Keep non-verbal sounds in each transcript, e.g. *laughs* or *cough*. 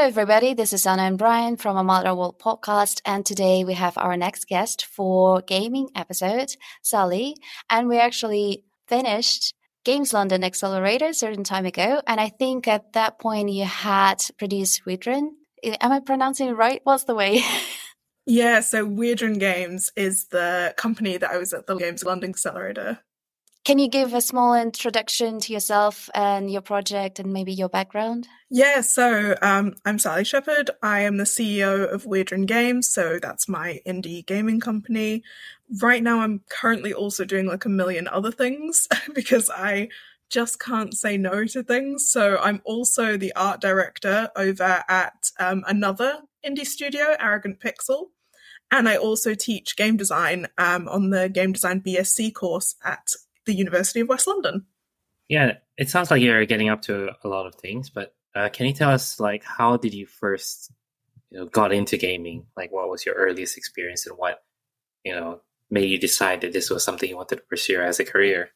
Hello, everybody. This is Anna and Brian from a World podcast. And today we have our next guest for gaming episode, Sally. And we actually finished Games London Accelerator a certain time ago. And I think at that point you had produced Wyrdren. Am I pronouncing it right? What's the way? *laughs* yeah, so Wyrdren Games is the company that I was at the Games London Accelerator can you give a small introduction to yourself and your project and maybe your background? Yeah, so um, I'm Sally Sheppard. I am the CEO of Wyrdren Games, so that's my indie gaming company. Right now, I'm currently also doing like a million other things *laughs* because I just can't say no to things. So I'm also the art director over at um, another indie studio, Arrogant Pixel. And I also teach game design um, on the game design BSc course at the University of West London. Yeah, it sounds like you're getting up to a lot of things, but uh, can you tell us like how did you first you know got into gaming? Like what was your earliest experience and what you know made you decide that this was something you wanted to pursue as a career?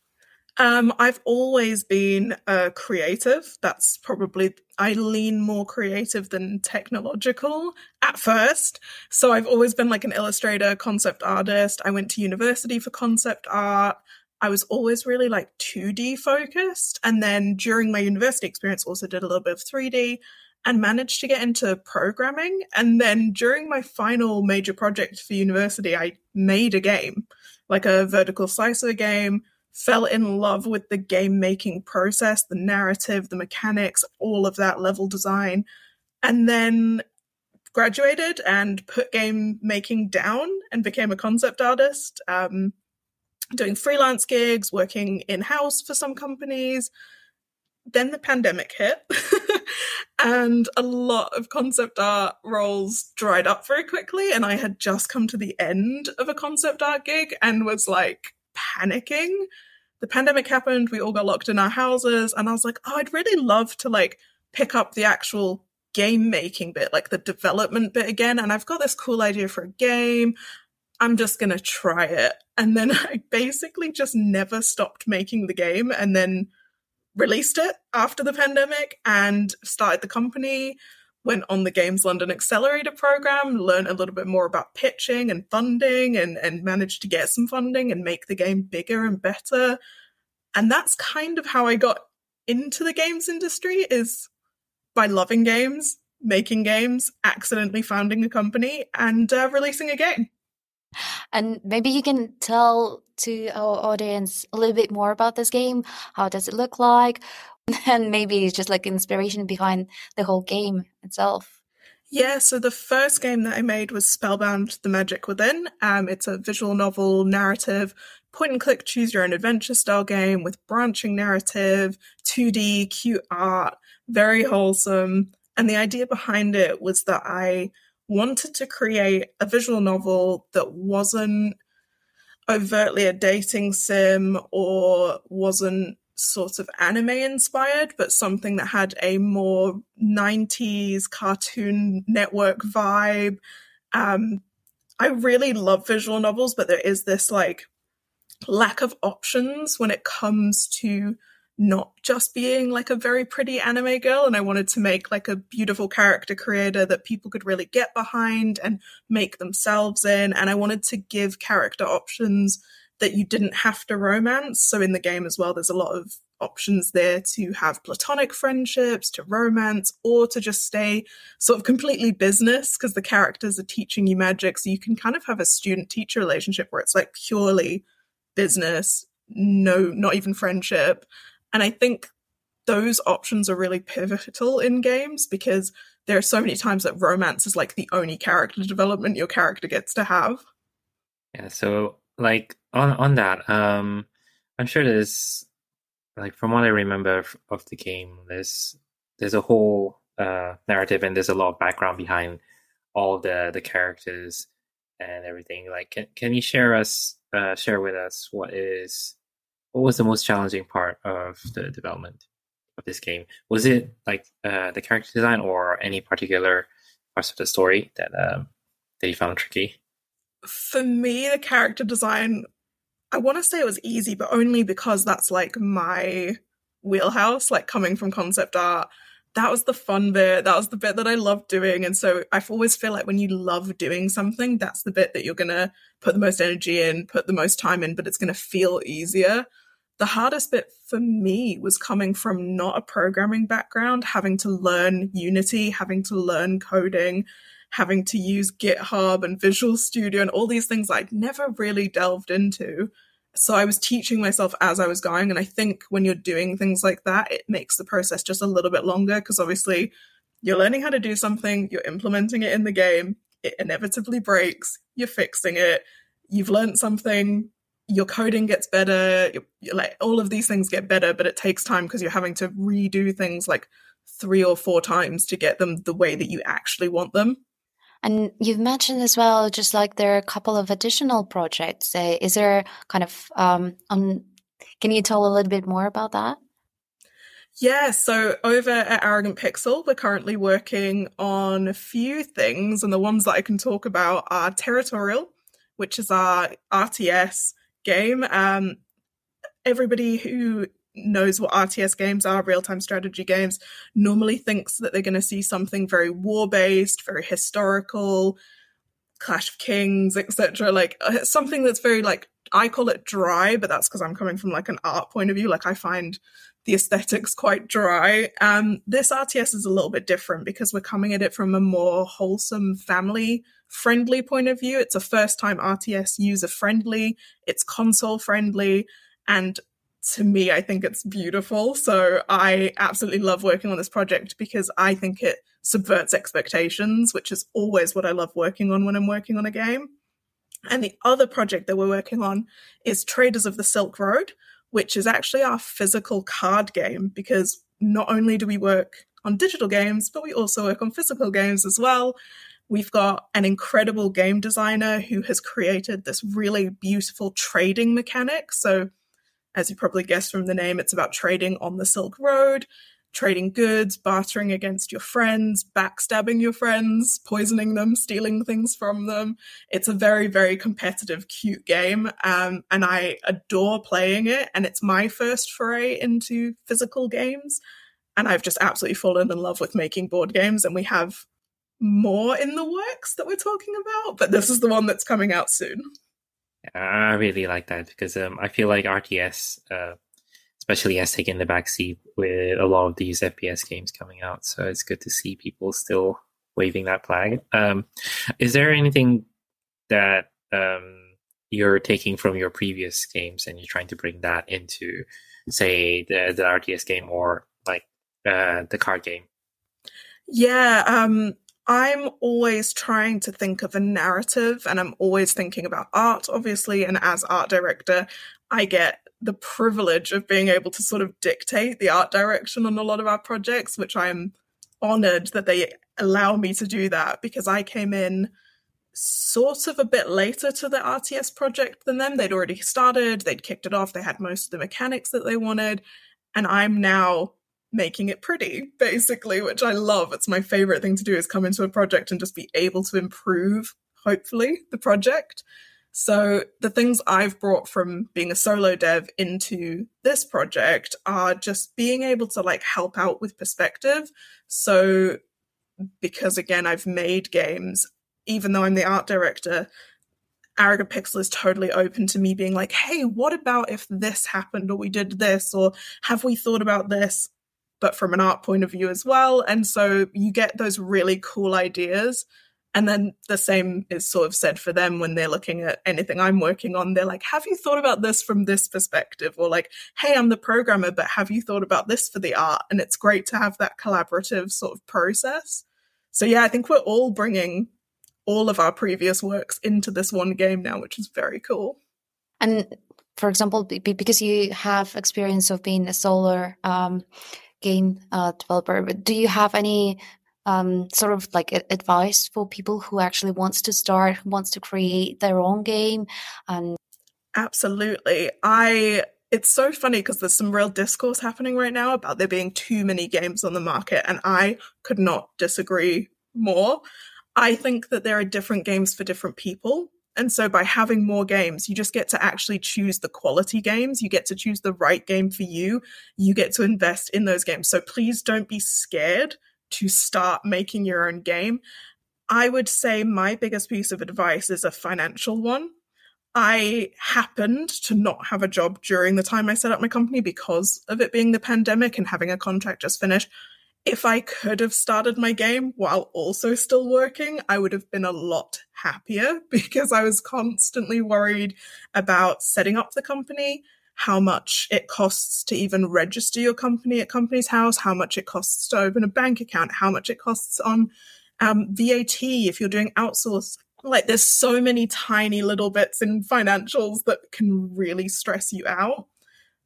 Um, I've always been a creative. That's probably, I lean more creative than technological at first. So I've always been like an illustrator, concept artist. I went to university for concept art. I was always really like 2D focused. And then during my university experience, also did a little bit of 3D and managed to get into programming. And then during my final major project for university, I made a game, like a vertical slicer game, fell in love with the game making process, the narrative, the mechanics, all of that level design. And then graduated and put game making down and became a concept artist. Um, doing freelance gigs, working in house for some companies. Then the pandemic hit, *laughs* and a lot of concept art roles dried up very quickly. And I had just come to the end of a concept art gig and was like panicking. The pandemic happened, we all got locked in our houses, and I was like, oh, I'd really love to like pick up the actual game making bit, like the development bit again. And I've got this cool idea for a game. I'm just going to try it. And then *laughs* I basically just never stopped making the game and then released it after the pandemic and started the company, went on the Games London Accelerator program, learned a little bit more about pitching and funding and, and managed to get some funding and make the game bigger and better. And that's kind of how I got into the games industry is by loving games, making games, accidentally founding a company and uh, releasing a game. And maybe you can tell to our audience a little bit more about this game. How does it look like? *laughs* And maybe it's just like inspiration behind the whole game itself. Yeah, so the first game that I made was Spellbound The Magic Within. Um, it's a visual novel narrative, point and click, choose your own adventure style game with branching narrative, 2D, cute art, very wholesome. And the idea behind it was that I wanted to create a visual novel that wasn't overtly a dating sim or wasn't sort of anime inspired, but something that had a more 90s cartoon network vibe. Um, I really love visual novels, but there is this like lack of options when it comes to not just being like a very pretty anime girl and I wanted to make like a beautiful character creator that people could really get behind and make themselves in and I wanted to give character options that you didn't have to romance. So in the game as well there's a lot of options there to have platonic friendships to romance or to just stay sort of completely business because the characters are teaching you magic. So you can kind of have a student teacher relationship where it's like purely business no not even friendship and I think those options are really pivotal in games because there are so many times that romance is like the only character development your character gets to have. Yeah, so like on on that, um I'm sure there's like from what I remember of the game, there's there's a whole uh narrative and there's a lot of background behind all the the characters and everything. Like can can you share us uh share with us what is what was the most challenging part of the development of this game? Was it like uh, the character design or any particular parts of the story that um, that you found tricky? For me, the character design, I want to say it was easy, but only because that's like my wheelhouse, like coming from concept art. that was the fun bit. That was the bit that I loved doing. And so I always feel like when you love doing something, that's the bit that you're going to put the most energy in, put the most time in, but it's going to feel easier. The hardest bit for me was coming from not a programming background, having to learn Unity, having to learn coding, having to use GitHub and Visual Studio and all these things I'd never really delved into. So I was teaching myself as I was going. And I think when you're doing things like that, it makes the process just a little bit longer because obviously you're learning how to do something, you're implementing it in the game, it inevitably breaks, you're fixing it, you've learned something, your coding gets better, you're, you're like all of these things get better, but it takes time because you're having to redo things like three or four times to get them the way that you actually want them. And you've mentioned as well, just like there are a couple of additional projects. Uh, is there kind of, um, um, can you tell a little bit more about that? Yeah, so over at Arrogant Pixel, we're currently working on a few things, and the ones that I can talk about are Territorial, which is our RTS game. Um, everybody who knows what RTS games are, real time strategy games, normally thinks that they're going to see something very war based, very historical, Clash of Kings, etc. Like uh, something that's very like I call it dry, but that's because I'm coming from like an art point of view. Like I find the aesthetics quite dry. Um, this RTS is a little bit different because we're coming at it from a more wholesome, family friendly point of view. It's a first time RTS user friendly, it's console friendly, and to me, I think it's beautiful. So I absolutely love working on this project because I think it subverts expectations, which is always what I love working on when I'm working on a game. And the other project that we're working on is Traders of the Silk Road, which is actually our physical card game because not only do we work on digital games, but we also work on physical games as well. We've got an incredible game designer who has created this really beautiful trading mechanic. So as you probably guessed from the name, it's about trading on the Silk Road, trading goods, bartering against your friends, backstabbing your friends, poisoning them, stealing things from them. It's a very, very competitive, cute game. Um, and I adore playing it. And it's my first foray into physical games. And I've just absolutely fallen in love with making board games. And we have more in the works that we're talking about, but this is the one that's coming out soon. I really like that because um, I feel like RTS, uh, especially has taken the backseat with a lot of these FPS games coming out. So it's good to see people still waving that flag. Um, is there anything that um, you're taking from your previous games and you're trying to bring that into, say, the, the RTS game or like uh, the card game? Yeah, um, I'm always trying to think of a narrative and I'm always thinking about art, obviously. And as art director, I get the privilege of being able to sort of dictate the art direction on a lot of our projects, which I'm honored that they allow me to do that because I came in sort of a bit later to the RTS project than them. They'd already started, they'd kicked it off, they had most of the mechanics that they wanted. And I'm now making it pretty, basically, which I love. It's my favorite thing to do is come into a project and just be able to improve, hopefully, the project. So the things I've brought from being a solo dev into this project are just being able to like help out with perspective. So because again, I've made games, even though I'm the art director, Arrogant Pixel is totally open to me being like, hey, what about if this happened or we did this or have we thought about this? but from an art point of view as well. And so you get those really cool ideas. And then the same is sort of said for them when they're looking at anything I'm working on. They're like, have you thought about this from this perspective? Or like, hey, I'm the programmer, but have you thought about this for the art? And it's great to have that collaborative sort of process. So yeah, I think we're all bringing all of our previous works into this one game now, which is very cool. And for example, because you have experience of being a solar um, game uh, developer. Do you have any um, sort of like advice for people who actually wants to start, wants to create their own game? And absolutely, I. It's so funny because there's some real discourse happening right now about there being too many games on the market, and I could not disagree more. I think that there are different games for different people. And so by having more games, you just get to actually choose the quality games. You get to choose the right game for you. You get to invest in those games. So please don't be scared to start making your own game. I would say my biggest piece of advice is a financial one. I happened to not have a job during the time I set up my company because of it being the pandemic and having a contract just finished if I could have started my game while also still working, I would have been a lot happier *laughs* because I was constantly worried about setting up the company, how much it costs to even register your company at Companies House, how much it costs to open a bank account, how much it costs on um, VAT if you're doing outsource. Like there's so many tiny little bits in financials that can really stress you out.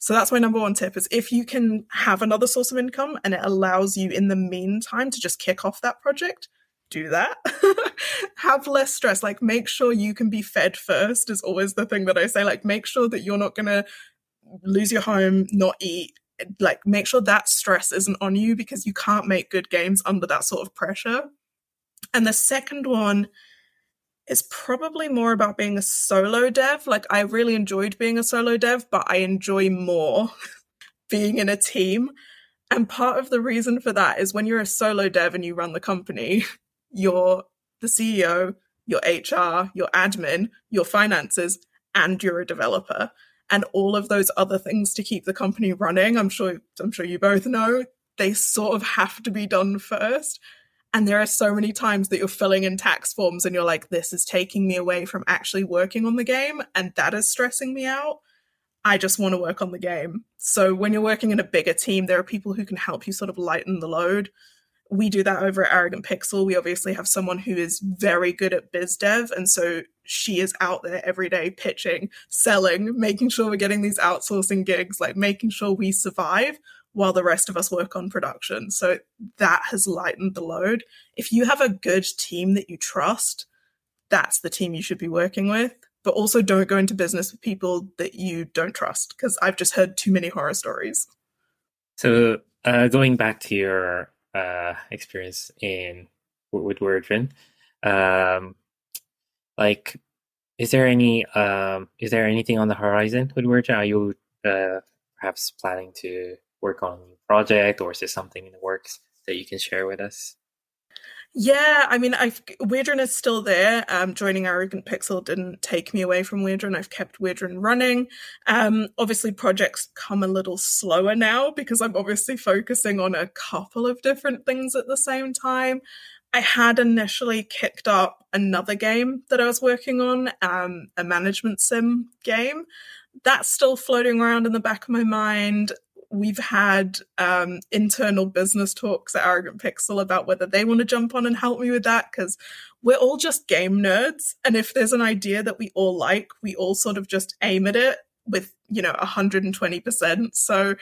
So that's my number one tip is if you can have another source of income and it allows you in the meantime to just kick off that project, do that. *laughs* have less stress. Like make sure you can be fed first is always the thing that I say. Like make sure that you're not gonna lose your home, not eat. Like make sure that stress isn't on you because you can't make good games under that sort of pressure. And the second one is probably more about being a solo dev. Like I really enjoyed being a solo dev, but I enjoy more *laughs* being in a team. And part of the reason for that is when you're a solo dev and you run the company, *laughs* you're the CEO, your HR, your admin, your finances, and you're a developer. And all of those other things to keep the company running, I'm sure I'm sure you both know, they sort of have to be done first. And there are so many times that you're filling in tax forms and you're like, this is taking me away from actually working on the game. And that is stressing me out. I just want to work on the game. So when you're working in a bigger team, there are people who can help you sort of lighten the load. We do that over at Arrogant Pixel. We obviously have someone who is very good at biz dev. And so she is out there every day pitching, selling, making sure we're getting these outsourcing gigs, like making sure we survive while the rest of us work on production. So that has lightened the load. If you have a good team that you trust, that's the team you should be working with. But also don't go into business with people that you don't trust because I've just heard too many horror stories. So uh, going back to your uh, experience in with um, like, is there any um, is there anything on the horizon with Wyrdren? Are you uh, perhaps planning to work on a new project, or is there something in the works that you can share with us? Yeah, I mean, I've Wyrdren is still there. Um, joining Arrogant Pixel didn't take me away from Wyrdren. I've kept Wyrdren running. Um, obviously, projects come a little slower now because I'm obviously focusing on a couple of different things at the same time. I had initially kicked up another game that I was working on, um, a management sim game. That's still floating around in the back of my mind we've had um, internal business talks at Arrogant Pixel about whether they want to jump on and help me with that because we're all just game nerds. And if there's an idea that we all like, we all sort of just aim at it with, you know, 120%. So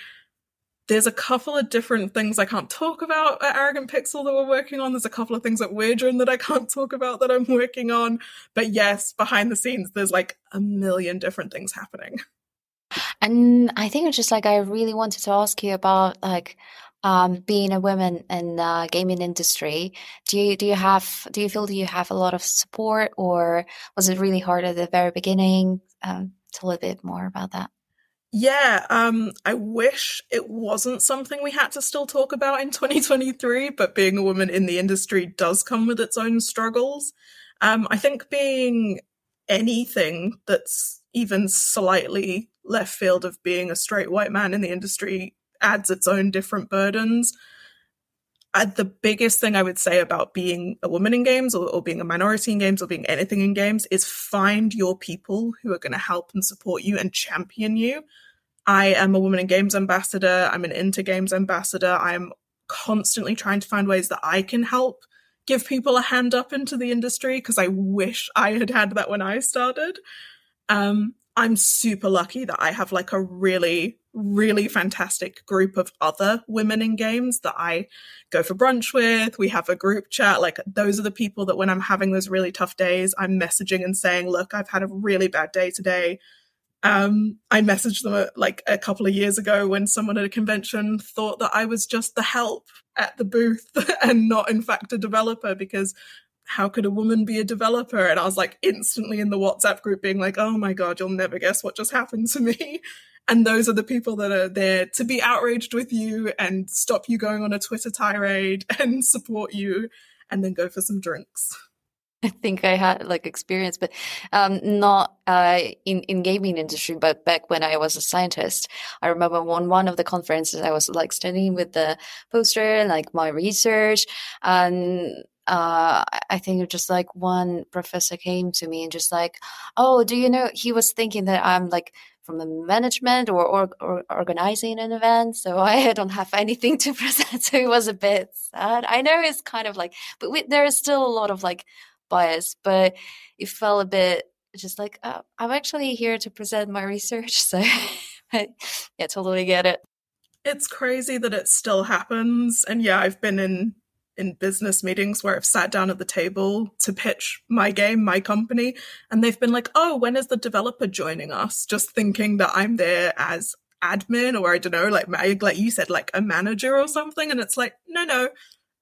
there's a couple of different things I can't talk about at Arrogant Pixel that we're working on. There's a couple of things at Wyrdren that I can't talk about that I'm working on. But yes, behind the scenes, there's like a million different things happening. And I think it's just like I really wanted to ask you about like um, being a woman in the gaming industry. Do you do you have do you feel do you have a lot of support, or was it really hard at the very beginning? Um, tell a bit more about that. Yeah, um, I wish it wasn't something we had to still talk about in 2023, but being a woman in the industry does come with its own struggles. Um, I think being anything that's even slightly left field of being a straight white man in the industry adds its own different burdens. Uh, the biggest thing I would say about being a woman in games or, or being a minority in games or being anything in games is find your people who are going to help and support you and champion you. I am a woman in games ambassador. I'm an Into Games ambassador. I'm constantly trying to find ways that I can help give people a hand up into the industry because I wish I had had that when I started. Um, I'm super lucky that I have like a really, really fantastic group of other women in games that I go for brunch with. We have a group chat. Like, those are the people that when I'm having those really tough days, I'm messaging and saying, Look, I've had a really bad day today. Um, I messaged them like a couple of years ago when someone at a convention thought that I was just the help at the booth *laughs* and not, in fact, a developer because how could a woman be a developer? And I was like instantly in the WhatsApp group being like, oh my God, you'll never guess what just happened to me. *laughs* And those are the people that are there to be outraged with you and stop you going on a Twitter tirade *laughs* and support you and then go for some drinks. I *laughs* think I had like experience, but um, not uh, in in gaming industry. But back when I was a scientist, I remember on one of the conferences I was like standing with the poster like my research, and uh, I think just like one professor came to me and just like, oh, do you know? He was thinking that I'm like from the management or, or, or, organizing an event. So *laughs* I don't have anything to *laughs* present. So it was a bit sad. I know it's kind of like, but we, there is still a lot of like bias, but it felt a bit just like, oh, I'm actually here to present my research. *laughs* So I, yeah, totally get it. It's crazy that it still happens. And yeah, I've been in in business meetings where I've sat down at the table to pitch my game, my company, and they've been like, "Oh, when is the developer joining us?" Just thinking that I'm there as admin or I don't know, like like you said, like a manager or something, and it's like, no, no,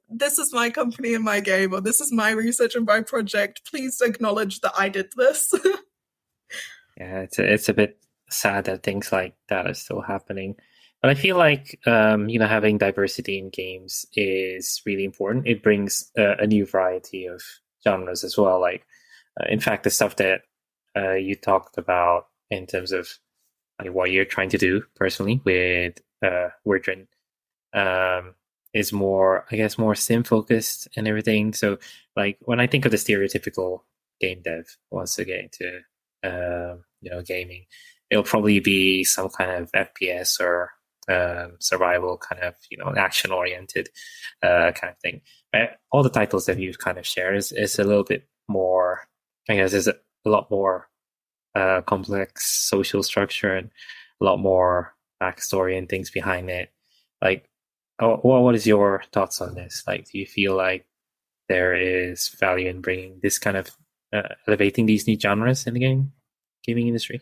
this is my company and my game, or this is my research and my project. Please acknowledge that I did this. *laughs* yeah, it's a, it's a bit sad that things like that are still happening. But I feel like um, you know having diversity in games is really important. It brings uh, a new variety of genres as well. Like, uh, in fact, the stuff that uh, you talked about in terms of like, what you're trying to do personally with uh, um, is more, I guess, more sim focused and everything. So, like when I think of the stereotypical game dev wants to get into uh, you know gaming, it'll probably be some kind of FPS or um, survival kind of you know action oriented uh, kind of thing. But all the titles that you've kind of shared is, is a little bit more, I guess, is a lot more uh, complex social structure and a lot more backstory and things behind it. Like, oh, well, what is your thoughts on this? Like, do you feel like there is value in bringing this kind of uh, elevating these new genres in the game gaming industry?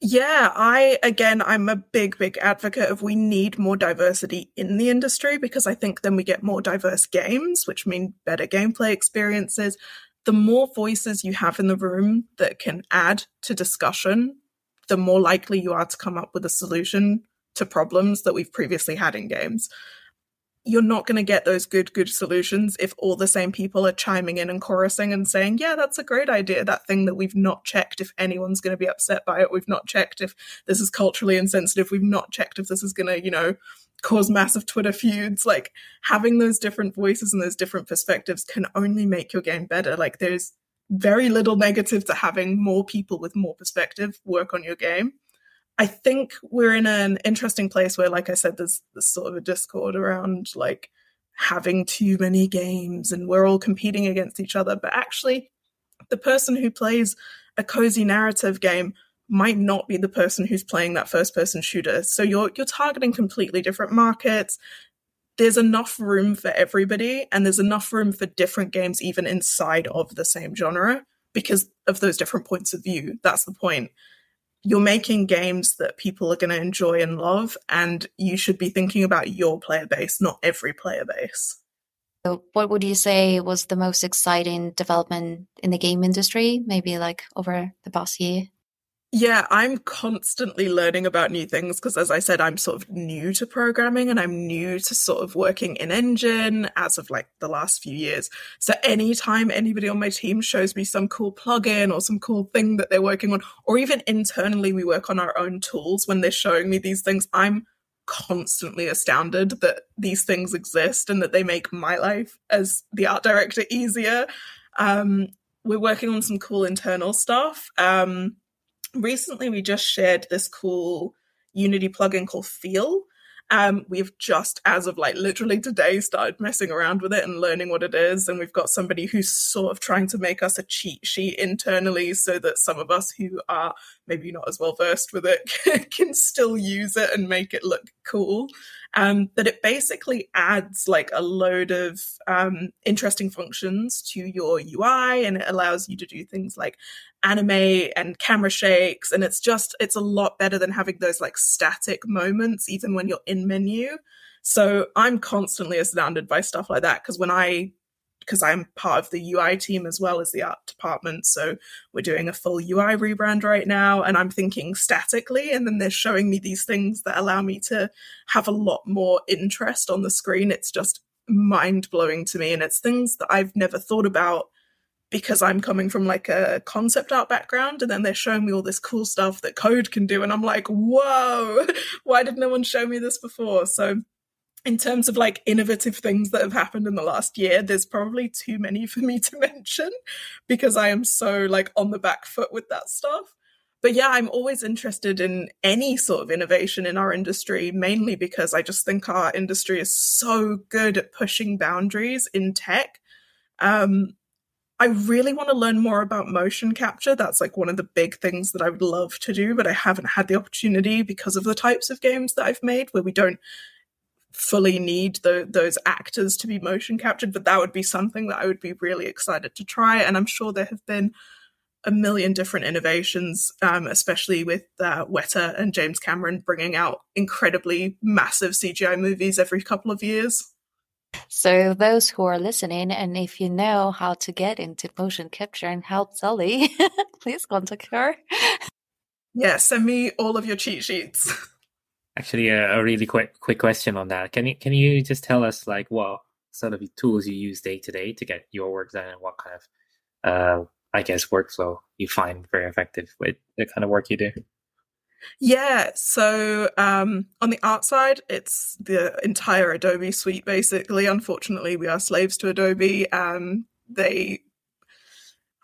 Yeah, I again, I'm a big, big advocate of we need more diversity in the industry because I think then we get more diverse games, which mean better gameplay experiences. The more voices you have in the room that can add to discussion, the more likely you are to come up with a solution to problems that we've previously had in games you're not going to get those good, good solutions if all the same people are chiming in and chorusing and saying, yeah, that's a great idea. That thing that we've not checked if anyone's going to be upset by it. We've not checked if this is culturally insensitive. We've not checked if this is going to, you know, cause massive Twitter feuds. Like having those different voices and those different perspectives can only make your game better. Like there's very little negative to having more people with more perspective work on your game. I think we're in an interesting place where, like I said, there's, sort of a discord around like having too many games and we're all competing against each other. But actually, the person who plays a cozy narrative game might not be the person who's playing that first person shooter. So you're you're targeting completely different markets. There's enough room for everybody and there's enough room for different games even inside of the same genre because of those different points of view. That's the point you're making games that people are going to enjoy and love, and you should be thinking about your player base, not every player base. So what would you say was the most exciting development in the game industry, maybe like over the past year? Yeah, I'm constantly learning about new things because, as I said, I'm sort of new to programming and I'm new to sort of working in engine as of like the last few years. So, anytime anybody on my team shows me some cool plugin or some cool thing that they're working on, or even internally we work on our own tools when they're showing me these things, I'm constantly astounded that these things exist and that they make my life as the art director easier. Um, we're working on some cool internal stuff. Um, recently we just shared this cool Unity plugin called Feel. Um, we've just, as of like literally today, started messing around with it and learning what it is. And we've got somebody who's sort of trying to make us a cheat sheet internally so that some of us who are maybe not as well versed with it *laughs* can still use it and make it look cool um, that it basically adds like a load of um, interesting functions to your UI and it allows you to do things like animate and camera shakes. And it's just, it's a lot better than having those like static moments, even when you're in menu. So I'm constantly astounded by stuff like that because when I because I'm part of the UI team as well as the art department. So we're doing a full UI rebrand right now, and I'm thinking statically, and then they're showing me these things that allow me to have a lot more interest on the screen. It's just mind blowing to me, and it's things that I've never thought about because I'm coming from like a concept art background and then they're showing me all this cool stuff that code can do and I'm like, "Whoa, *laughs* why did no one show me this before?" So in terms of like innovative things that have happened in the last year, there's probably too many for me to *laughs* mention because I am so like on the back foot with that stuff. But yeah, I'm always interested in any sort of innovation in our industry, mainly because I just think our industry is so good at pushing boundaries in tech. Um, I really want to learn more about motion capture. That's like one of the big things that I would love to do, but I haven't had the opportunity because of the types of games that I've made where we don't fully need the, those actors to be motion captured. But that would be something that I would be really excited to try. And I'm sure there have been a million different innovations, um, especially with uh, Weta and James Cameron bringing out incredibly massive CGI movies every couple of years. So, those who are listening, and if you know how to get into motion capture and help Sally, *laughs* please contact her. Yeah, send me all of your cheat sheets. *laughs* Actually, a, a, really quick quick question on that. Can you can you just tell us like what sort of tools you use day to day to get your work done, and what kind of, uh, I guess, workflow you find very effective with the kind of work you do? Yeah, so um, on the art side, it's the entire Adobe suite basically. Unfortunately, we are slaves to Adobe. Um, they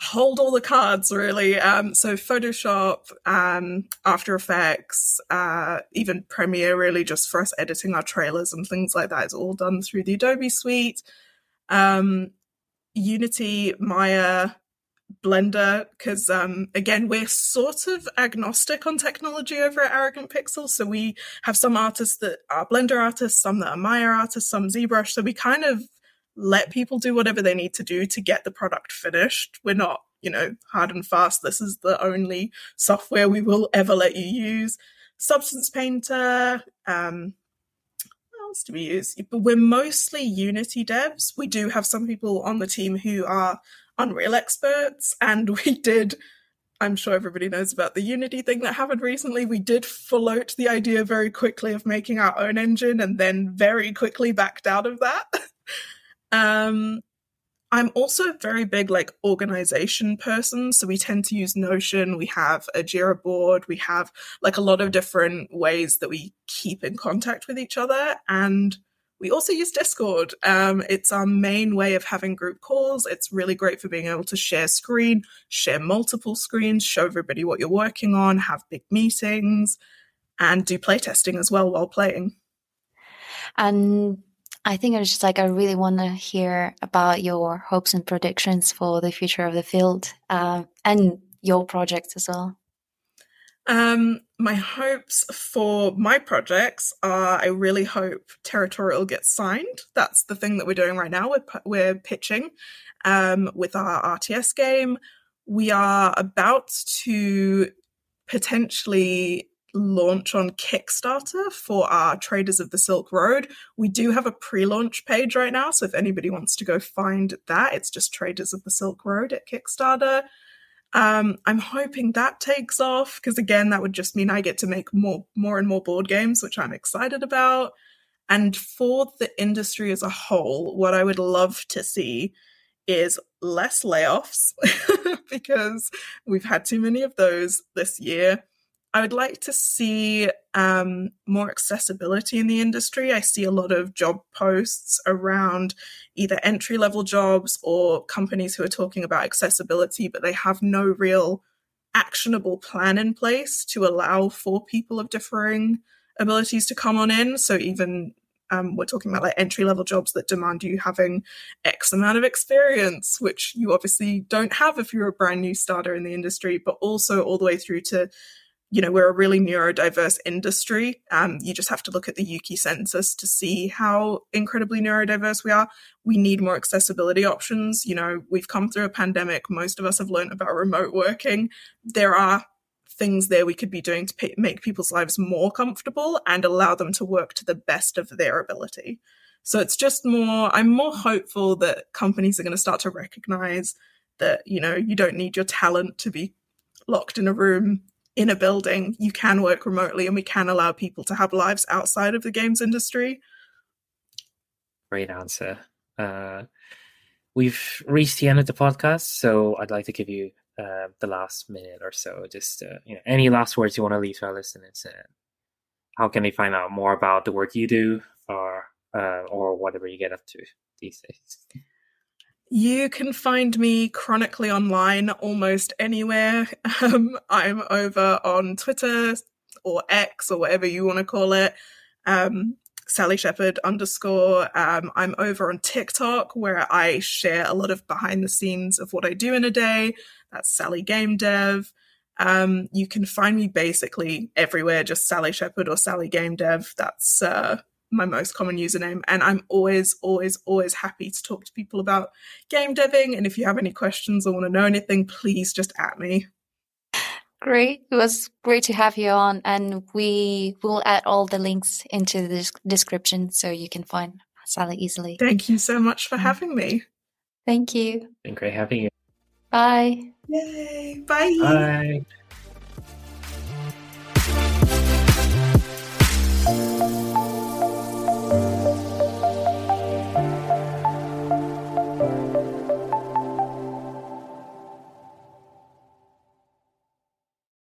hold all the cards really. Um, so Photoshop, um, After Effects, uh, even Premiere, really just for us editing our trailers and things like that is all done through the Adobe suite. Um, Unity, Maya, Blender because um, again we're sort of agnostic on technology over at Arrogant Pixel. So we have some artists that are Blender artists, some that are Maya artists, some ZBrush. So we kind of let people do whatever they need to do to get the product finished. We're not, you know, hard and fast. This is the only software we will ever let you use. Substance Painter, um, else do we use? But we're mostly Unity devs. We do have some people on the team who are Unreal experts, and *laughs* we did. I'm sure everybody knows about the Unity thing that happened recently. We did float the idea very quickly of making our own engine and then very quickly backed out of that. *laughs* um, I'm also a very big like organization person. So we tend to use Notion. We have a Jira board. We have like a lot of different ways that we keep in contact with each other. And we also use Discord. Um, it's our main way of having group calls. It's really great for being able to share screen, share multiple screens, show everybody what you're working on, have big meetings, and do playtesting as well while playing. And I think it's just like I really want to hear about your hopes and predictions for the future of the field uh, and your projects as well. Um, my hopes for my projects are I really hope Territorial gets signed. That's the thing that we're doing right now. We're, we're pitching um, with our RTS game. We are about to potentially launch on Kickstarter for our Traders of the Silk Road. We do have a pre launch page right now. So if anybody wants to go find that, it's just Traders of the Silk Road at Kickstarter. Um, I'm hoping that takes off because again, that would just mean I get to make more, more and more board games, which I'm excited about. And for the industry as a whole, what I would love to see is less layoffs *laughs* because we've had too many of those this year. I would like to see um, more accessibility in the industry. I see a lot of job posts around either entry level jobs or companies who are talking about accessibility, but they have no real actionable plan in place to allow for people of differing abilities to come on in. So even um, we're talking about like entry level jobs that demand you having X amount of experience, which you obviously don't have if you're a brand new starter in the industry, but also all the way through to you know, we're a really neurodiverse industry. Um, you just have to look at the Ukie census to see how incredibly neurodiverse we are. We need more accessibility options. You know, we've come through a pandemic. Most of us have learned about remote working. There are things there we could be doing to make people's lives more comfortable and allow them to work to the best of their ability. So it's just more, I'm more hopeful that companies are going to start to recognize that, you know, you don't need your talent to be locked in a room in a building. You can work remotely and we can allow people to have lives outside of the games industry. Great answer. Uh, we've reached the end of the podcast, so I'd like to give you uh, the last minute or so. Just uh, you know, any last words you want to leave to our listeners? How can they find out more about the work you do, or uh, or whatever you get up to these days? You can find me chronically online almost anywhere. *laughs* Um, I'm over on Twitter or X or whatever you want to call it. Um, Sally Sheppard underscore. Um, I'm over on TikTok where I share a lot of behind the scenes of what I do in a day. That's Sally Game Dev. Um, you can find me basically everywhere, just Sally Sheppard or Sally Game Dev. That's uh, my most common username. And I'm always, always, always happy to talk to people about game deving. And if you have any questions or want to know anything, please just at me. Great. It was great to have you on. And we will add all the links into the description so you can find Sally easily. Thank you so much for mm. having me. Thank you. Been great having you. Bye. Yay. Bye. Bye.